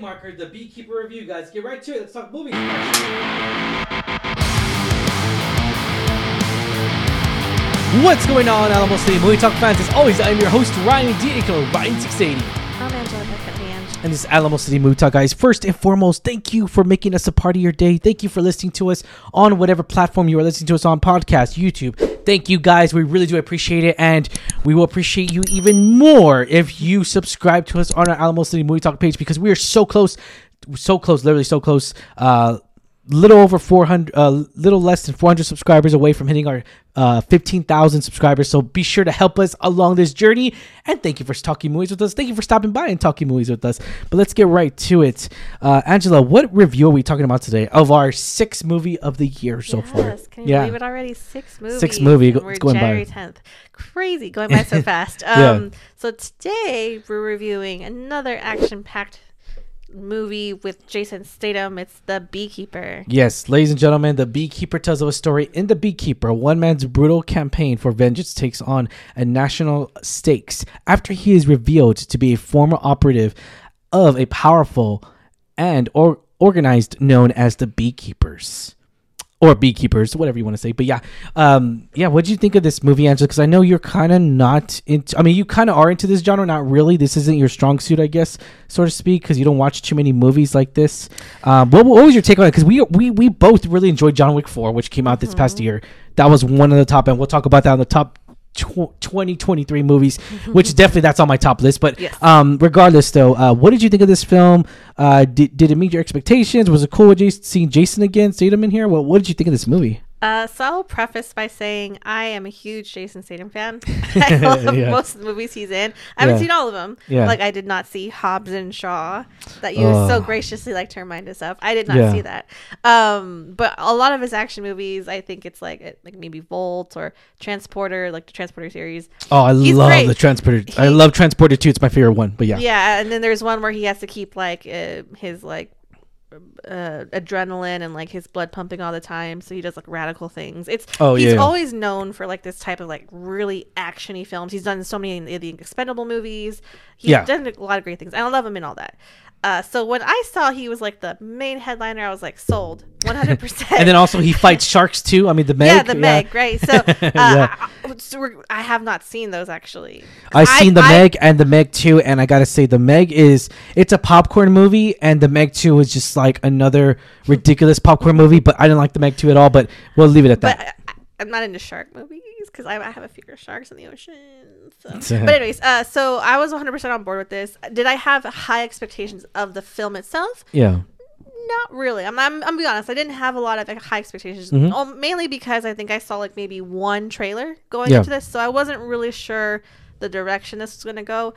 marker, the Beekeeper review, guys. Get right to it. Let's talk movies. What's going on, Alamo City Movie Talk fans? As always, I'm your host, Ryan Diego, Ryan680. I'm. And this is Alamo City Movie Talk, guys. First and foremost, thank you for making us a part of your day. Thank you for listening to us on whatever platform you are listening to us on podcast, YouTube. Thank you, guys. We really do appreciate it. And we will appreciate you even more if you subscribe to us on our Alamo City Movie Talk page because we are so close, so close, literally so close. Uh, little over 400 uh, little less than 400 subscribers away from hitting our uh, 15,000 subscribers so be sure to help us along this journey and thank you for talking movies with us thank you for stopping by and talking movies with us but let's get right to it uh, angela what review are we talking about today of our sixth movie of the year so far Yes, Can you believe it already? Six movies. Six movie, go- We're it's going by. January 10th. Crazy. Going by so fast. Yeah. Um, So today we're reviewing another action packed movie with Jason Statham. It's The Beekeeper. Yes, ladies and gentlemen, The Beekeeper tells of a story in The Beekeeper. One man's brutal campaign for vengeance takes on a national stakes after he is revealed to be a former operative of a powerful and or organized known as the Beekeepers. Or beekeepers, whatever you want to say, but yeah, um, yeah. What did you think of this movie, Angela? Because I know you're kind of not into. I mean, you kind of are into this genre, not really. This isn't your strong suit, I guess, so to speak, because you don't watch too many movies like this. Um, what, what was your take on it? Because we we we both really enjoyed John Wick Four, which came out this past year. That was one of the top, and we'll talk about that on the top. Tw- 2023 movies which definitely that's on my top list but Yes. um regardless though uh what did you think of this film? Uh did, did it meet your expectations? Was it cool with Jason, seeing jason again? Statham in here? Well what did you think of this movie Uh, so I'll preface by saying I am a huge Jason Statham fan. I love Yeah. most of the movies he's in. I haven't Yeah. seen all of them. Yeah. Like I did not see Hobbs and Shaw that you so graciously like to remind us of. I did not see that. Um, but a lot of his action movies, I think it's like like maybe Volt or Transporter, like the Transporter series. oh i He's love great. the transporter i love transporter 2 it's my favorite one but yeah Yeah, and then there's one where he has to keep like uh, his like uh, adrenaline and like his blood pumping all the time, so he does like radical things. It's Oh, he's yeah. always known for like this type of like really actiony films. He's done so many the, the Expendable movies. He's Yeah. done a lot of great things. I love him in all that. Uh, so when I saw he was like the main headliner, I was like sold, one hundred percent. and then also he fights sharks too i mean the meg yeah, the Meg, right? So, uh, Yeah. I, so we're, I have not seen those actually. I've I- seen the I- Meg and the Meg 2, and I gotta say the Meg is it's a popcorn movie, and the Meg 2 is just like another ridiculous popcorn movie. But I didn't like the Meg 2 at all. But we'll leave it at that. but I, I'm not into shark movies because I, I have a fear of sharks in the ocean. So. But anyways, uh, so I was 100 percent on board with this. Did I have high expectations of the film itself? yeah, Not really. I'm I'm, I'm being honest. I didn't have a lot of like, high expectations, Mhm. oh, mainly because I think I saw like maybe one trailer going Yeah. into this, so I wasn't really sure the direction this was going to go.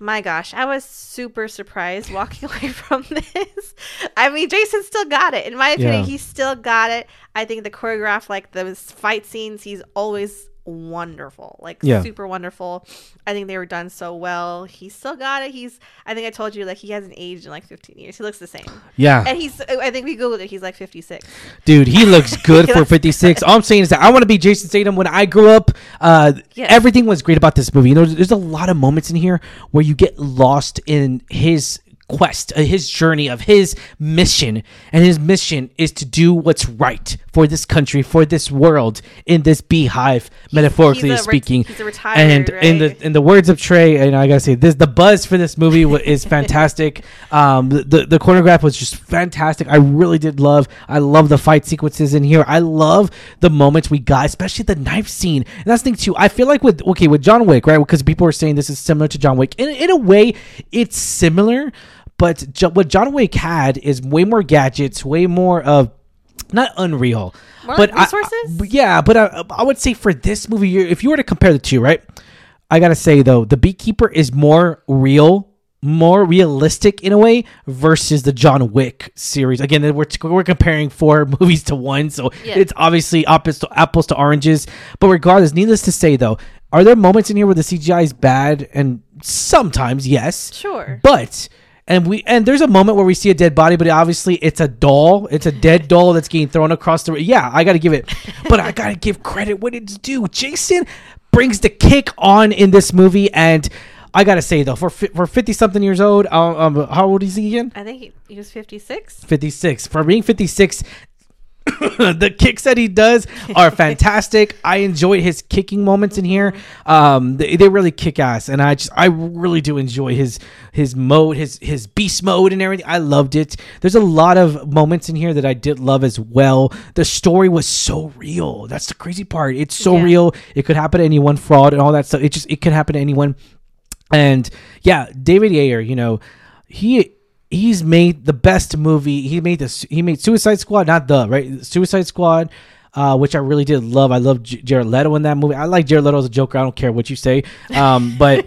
My gosh, I was super surprised walking away from this. I mean, Jason still got it. In my opinion, Yeah. he still got it. I think the choreograph, like those fight scenes, he's always wonderful. Like Yeah. super wonderful. I think they were done so well. He still got it. He's I think I told you like he hasn't aged in like 15 years. He looks the same. yeah, And he's I think we googled it. He's like 56. dude, he looks good He for looks 56. All I'm saying is that I want to be Jason Statham. When I grew up, uh, Yes. everything was great about this movie. You know, there's a lot of moments in here where you get lost in his quest, uh, his journey of his mission, and his mission is to do what's right for this country, for this world, in this beehive, metaphorically he's a speaking. he's a retired, and in the in the words of Trey, and I gotta say this: the buzz for this movie is fantastic. um, the, the the choreograph was just fantastic. I really did love. I love the fight sequences in here. I love the moments we got, especially the knife scene. And that's the thing too. I feel like with okay with John Wick, right? Because people are saying this is similar to John Wick. In in a way, it's similar. But jo- what John Wick had is way more gadgets, way more of not unreal, More but like resources? I- yeah, but I, I would say for this movie, if you were to compare the two, right? I gotta say though, the Beekeeper is more real, more realistic in a way versus the John Wick series. Again, we're we're comparing four movies to one, so Yeah. it's obviously apples to apples to oranges. But regardless, needless to say though, are there moments in here where the CGI is bad? And sometimes, yes, Sure. but and we and there's a moment where we see a dead body, but obviously it's a doll. It's a dead doll that's getting thrown across the. Yeah, I got to give it, but I got to give credit what it's due. Jason brings the kick on in this movie, and I gotta say though, for for fifty something years old, um, um, how old is he again? I think he, he was 56. 56. For being 56, the kicks that he does are fantastic. I enjoy his kicking moments in here. Um, they, they really kick ass, and I just I really do enjoy his his mode, his his beast mode, and everything. I loved it. There's a lot of moments in here that I did love as well. The story was so real. That's the crazy part. It's so Yeah. real. It could happen to anyone. Fraud and all that stuff. It just it could happen to anyone. And yeah, David Ayer, you know, he he's made the best movie. He made this. He made Suicide Squad, not the right Suicide Squad, uh, which I really did love. I love J- Jared Leto in that movie. I like Jared Leto as a Joker. I don't care what you say. Um, but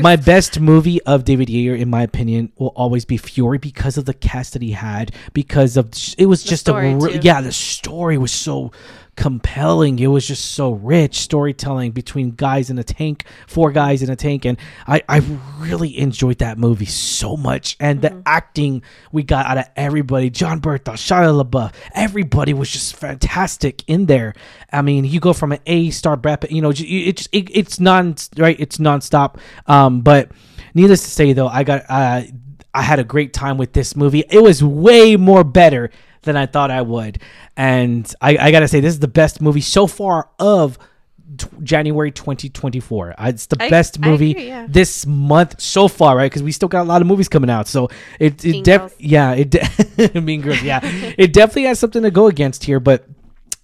my best movie of David Ayer, in my opinion, will always be Fury because of the cast that he had. Because of it was just a re- yeah, the story was so compelling. It was just so rich storytelling between guys in a tank, four guys in a tank, and I, I really enjoyed that movie so much. And the acting we got out of everybody, Jon Bernthal, Shia LaBeouf, everybody was just fantastic in there. I mean, you go from an A star you know, j- it just it, it's non right, it's nonstop. Um, but needless to say, though, I got uh, I had a great time with this movie. It was way more better than I thought I would. And I, I gotta say, this is the best movie so far of t- January 2024. Uh, It's the I- best movie agree, yeah. this month so far, right? Because we still got a lot of movies coming out. So it, it def- yeah, it de- Mean Girls, yeah, it definitely has something to go against here. But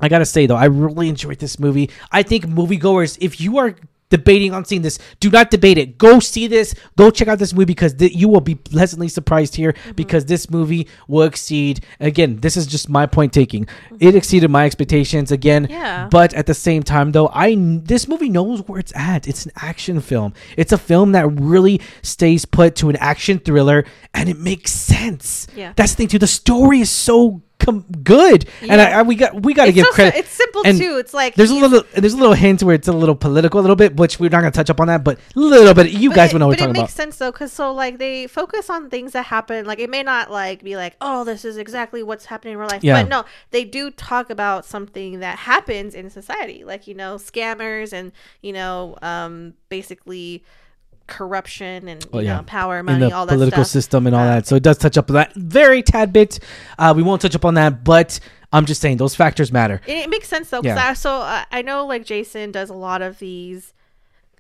I gotta say though, I really enjoyed this movie. I think moviegoers, if you are debating on seeing this, do not debate it. Go see this. Go check out this movie because th- you will be pleasantly surprised here Mm-hmm. because this movie will exceed. Again, this is just my point taking. It exceeded my expectations again. Mm-hmm. Yeah. But at the same time, though, I this movie knows where it's at. It's an action film. It's a film that really stays put to an action thriller, and it makes sense. Yeah. That's the thing too. The story is so com- good, and I, I, we got we got to give so, credit. it's simple And too. It's like There's a little there's a little hint where it's a little political, a little bit, which we're not gonna touch up on that, but a little bit. You guys it, will know what we're talking about. But it makes sense though, because so like they focus on things that happen. Like it may not like be like, oh, this is exactly what's happening in real life. Yeah. But no, they do talk about something that happens in society, like you know, scammers and you know, um, basically corruption and you Oh, yeah. know, power, money, all that political stuff. system and all Uh, that. So it does touch up on that very tad bit. Uh, we won't touch up on that, but I'm just saying those factors matter. It, it makes sense though. Yeah. I, so uh, I know like Jason does a lot of these.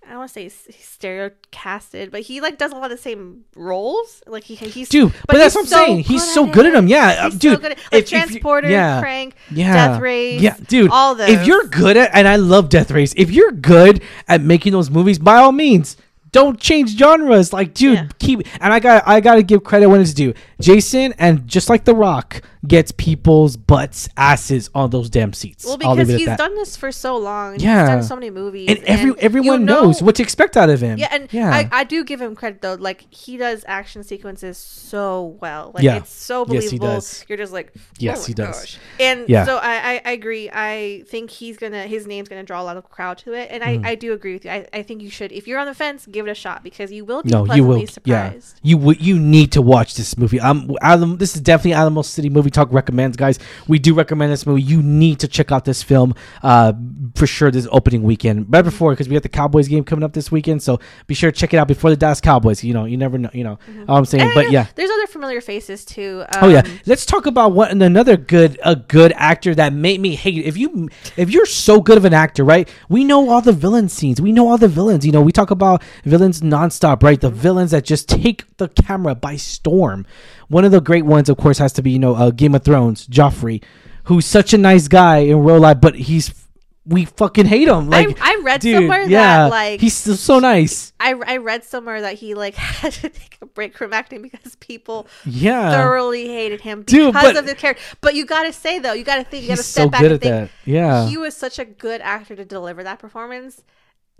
I don't want to say stereocasted, but he like does a lot of the same roles. Like he he's Dude, but, that's what I'm so saying. He's so good at them. Yeah, uh, He's dude. so good at, like if- if you- transporter, yeah. crank, yeah. death race, Yeah, dude. all those. If you're good at, and I love Death Race, if you're good at making those movies, by all means, don't change genres. Like, dude, Yeah. keep. And I got, I got to give credit when it's due. Jason and just like The Rock gets people's butts, asses on those damn seats. well because he's done this for so long. and Yeah. he's done so many movies, and every you everyone know- knows what to expect out of him. Yeah, and yeah, I, I do give him credit though. Like he does action sequences so well. Like Yeah. it's so Yes, he believable. does. You're just like, Yes, oh my he does. gosh. And Yeah. so I, I, I agree. I think he's gonna his name's gonna draw a lot of crowd to it. And Mm. I, I do agree with you. I, I think you should if you're on the fence, give it a shot because you will be no, you pleasantly will. surprised. Yeah, you w- you need to watch this movie. Um, Adam, this is definitely Alamo City Movie Talk recommends, guys. We do recommend this movie. You need to check out this film, uh, for sure. This opening weekend, right before, because we got the Cowboys game coming up this weekend. So be sure to check it out before the Dallas Cowboys. You know, you never know. You know, all I'm saying. And But yeah. there's other familiar faces too. Oh yeah, Um, let's talk about what and another good a good actor that made me hate. If you if you're so good of an actor, right? We know all the villain scenes. We know all the villains. You know, we talk about villains nonstop, right? The villains that just take the camera by storm. One of the great ones, of course, has to be you know uh, Game of Thrones, Joffrey, who's such a nice guy in real life, but he's we fucking hate him. I, Like I read dude, somewhere yeah, that like he's so, so nice. I, I read somewhere that he like had to take a break from acting because people Yeah, thoroughly hated him because Dude, but- of the character. But you got to say though, you got to think, you got to step so back and think. that. Yeah, He was such a good actor to deliver that performance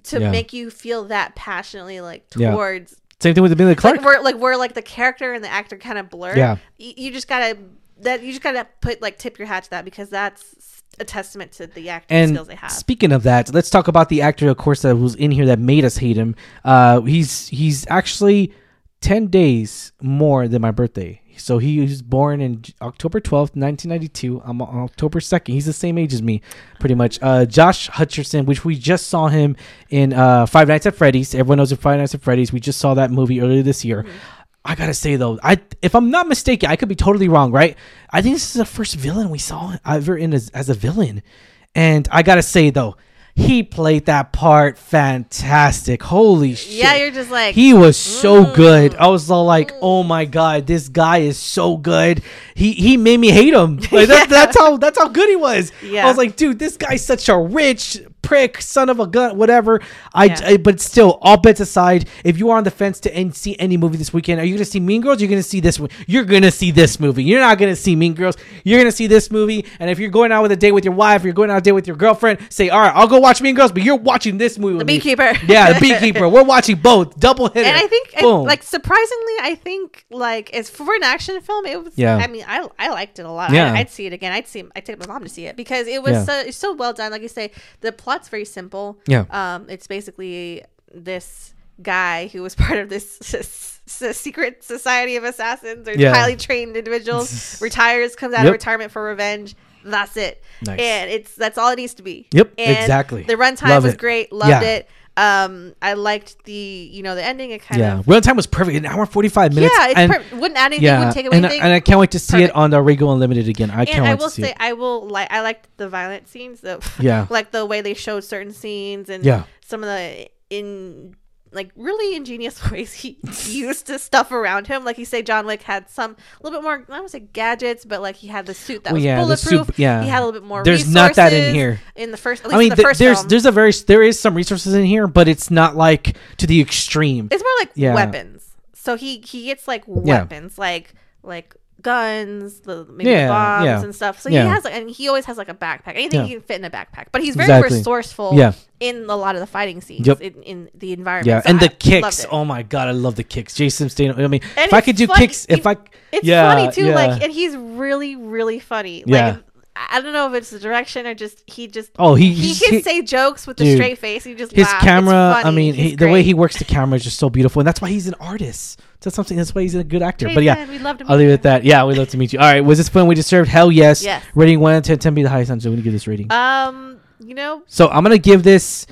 to Yeah. make you feel that passionately like Yeah. towards same thing with Emilia Clarke. like where like where like the character and the actor kind of blur. Yeah. You, just gotta that you just gotta put like tip your hat to that because that's a testament to the acting And skills they have. speaking of that, let's talk about the actor, of course, that was in here that made us hate him. Uh, he's he's actually ten days more than my birthday. So he was born in October 12th, 1992. I'm on October 2nd. He's the same age as me, pretty much. Uh, Josh Hutcherson, which we just saw him in uh, Five Nights at Freddy's. Everyone knows in Five Nights at Freddy's. We just saw that movie earlier this year. I gotta say though, I if I'm not mistaken, I could be totally wrong, right? I think this is the first villain we saw ever in as, as a villain, and I gotta say though, he played that part fantastic. Holy shit! Yeah, you're just like He was so mm. good. I was all like, "Oh my god, this guy is so good." He he made me hate him. Like that, that's how that's how good he was. Yeah. I was like, "Dude, this guy's such a rich prick, son of a gun, whatever." I, Yeah. I- but still, all bets aside, if you are on the fence to see any movie this weekend, are you going to see Mean Girls? You're going to see this one. You're going to see this movie. You're not going to see Mean Girls. You're going to see this movie. And if you're going out with a date with your wife, you're going out a date with your girlfriend, say, "All right, I'll go watch Mean Girls," but you're watching this movie. the with me. beekeeper. Yeah, the beekeeper. We're watching both. Double hitter. and I think, I- like surprisingly, I think like it's for an action film. It was. Yeah. I mean, I I liked it a lot. Yeah. I, I'd see it again. I'd see. I'd take my mom to see it because it was Yeah. so it's so well done. Like you say, the plot's very simple. Yeah. Um, it's basically this guy who was part of this. s- s- secret society of assassins or Yeah. highly trained individuals retires comes out Yep. of retirement for revenge that's it Nice. and it's that's all it needs to be Yep, and exactly. the runtime was it. great loved Yeah. it um i liked the you know the ending it kind yeah, of runtime was perfect. An hour and forty five minutes. yeah, it's and, perfect. Wouldn't add anything. Yeah, wouldn't take away and, anything. and I can't wait to see Perfect. it on the Regal Unlimited again. I can't and wait I will to see say, it. I will like. I liked the violent scenes. The Yeah. like the way they showed certain scenes and Yeah. some of the in like really ingenious ways he used the stuff around him. Like you say, John Wick had some a little bit more. I don't want to say gadgets, but like he had the suit that Well, was yeah, bulletproof. suit- yeah. he had a little bit more. There's not that in here. in the first. At least I mean, the th- there's film. there's a very there is some resources in here, but it's not like to the extreme. It's more like Yeah. weapons. So he he gets like Yeah. weapons, like like guns, the maybe Yeah, bombs yeah. and stuff. So Yeah. he has like, and he always has like a backpack. Anything he can fit in a backpack. But he's very Exactly. resourceful. Yeah. In a lot of the fighting scenes, Yep. in, in the environment. Yeah, So and the kicks. Oh my god, I love the kicks. Jason Statham. I mean, And if I could do kicks, if I It's yeah, funny too, like, and he's really, really funny. Yeah. I don't know if it's the direction or just he just Oh, he- he he's- can he- say jokes with a straight face. He just his laughs. It's camera. I mean, he, the way he works the camera is just so beautiful, and that's why he's an artist. That's something. That's why he's a good actor. but yeah, we'd love to I'll leave it at that. Yeah, we'd love to meet you. All right, was this fun? We deserved. Hell yes. Yes. Rating one to ten. Be the highest. I'm going to give this rating. Um, you know, So I'm gonna give this.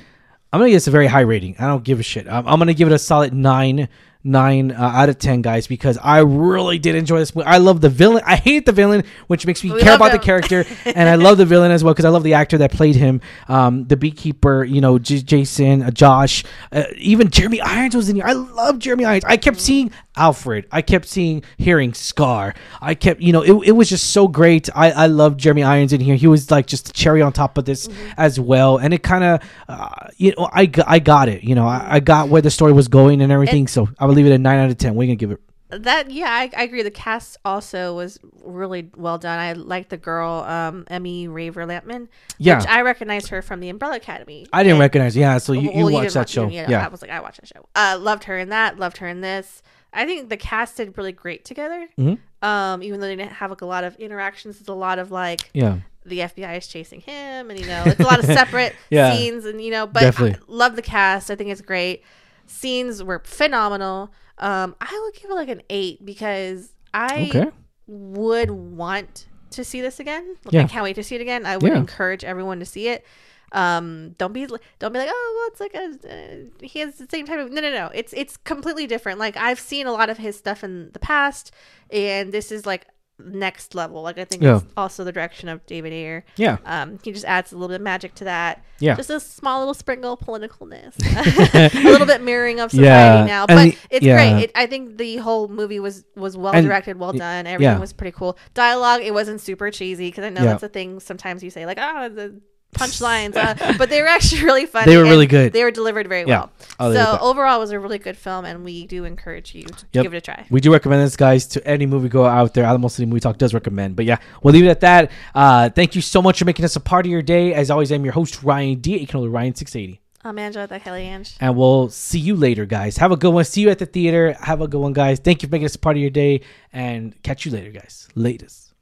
I'm gonna give this a very high rating. I don't give a shit. I'm, I'm gonna give it a solid nine, nine uh, out of ten, guys, because I really did enjoy this. movie. I love the villain. I hate the villain, which makes me We care about the character, and I love the villain as well because I love the actor that played him, um, the beekeeper. You know, J- Jason, uh, Josh, uh, even Jeremy Irons was in here. I love Jeremy Irons. I kept seeing Alfred. I kept seeing, hearing Scar. I kept, you know, it, it was just so great. I I love Jeremy Irons in here. He was like just the cherry on top of this as well, and it kind of, uh, you know, I, I got it. You know, I, I got where the story was going and everything. so I would leave it a nine out of ten. We're gonna give it? that yeah, I, I agree. The cast also was really well done. I liked the girl, um, Emmy Raver Lampman. Yeah. which I recognized her from the Umbrella Academy. I didn't And- recognize. Yeah, so you, well, you watched that show. you know, Yeah, I was like, I watched that show. Uh, loved her in that. Loved her in this. I think the cast did really great together. Mhm. Um, even though they didn't have like a lot of interactions, it's a lot of like yeah, the FBI is chasing him, and you know, it's a lot of separate Yeah. scenes, and you know, but Definitely. I love the cast. I think it's great. Scenes were phenomenal. Um, I would give it like an eight because I Okay. would want to see this again. Like, Yeah. I can't wait to see it again. I would Yeah. encourage everyone to see it. Um, don't be don't be like, oh, well, it's like a uh, he has the same type of no, no, no. It's it's completely different. Like I've seen a lot of his stuff in the past, and this is like next level. Like I think Yeah. it's also the direction of David Ayer. yeah, Um, he just adds a little bit of magic to that. Yeah. Just a small little sprinkle of politicalness. a little bit mirroring of society Yeah, now. But the- it's yeah. great. It, I think the whole movie was was well And- directed, well done. Everything was pretty cool. Dialogue, it wasn't super cheesy because I know that's a thing sometimes you say like, oh, the punchlines, uh, but they were actually really funny. They were really good. They were delivered very Yeah, well. I'll leave it at So overall, it was a really good film, and we do encourage you to Yep. give it a try. We do recommend this, guys, to any movie go out there. Alamo City Movie Talk does recommend. But yeah, we'll leave it at that. Uh, thank you so much for making us a part of your day. As always, I'm your host, Ryan D. You can only Ryan680. I'm Angela, the Kelly Ange. And we'll see you later, guys. Have a good one. See you at the theater. Have a good one, guys. Thank you for making us a part of your day. And catch you later, guys. Latest.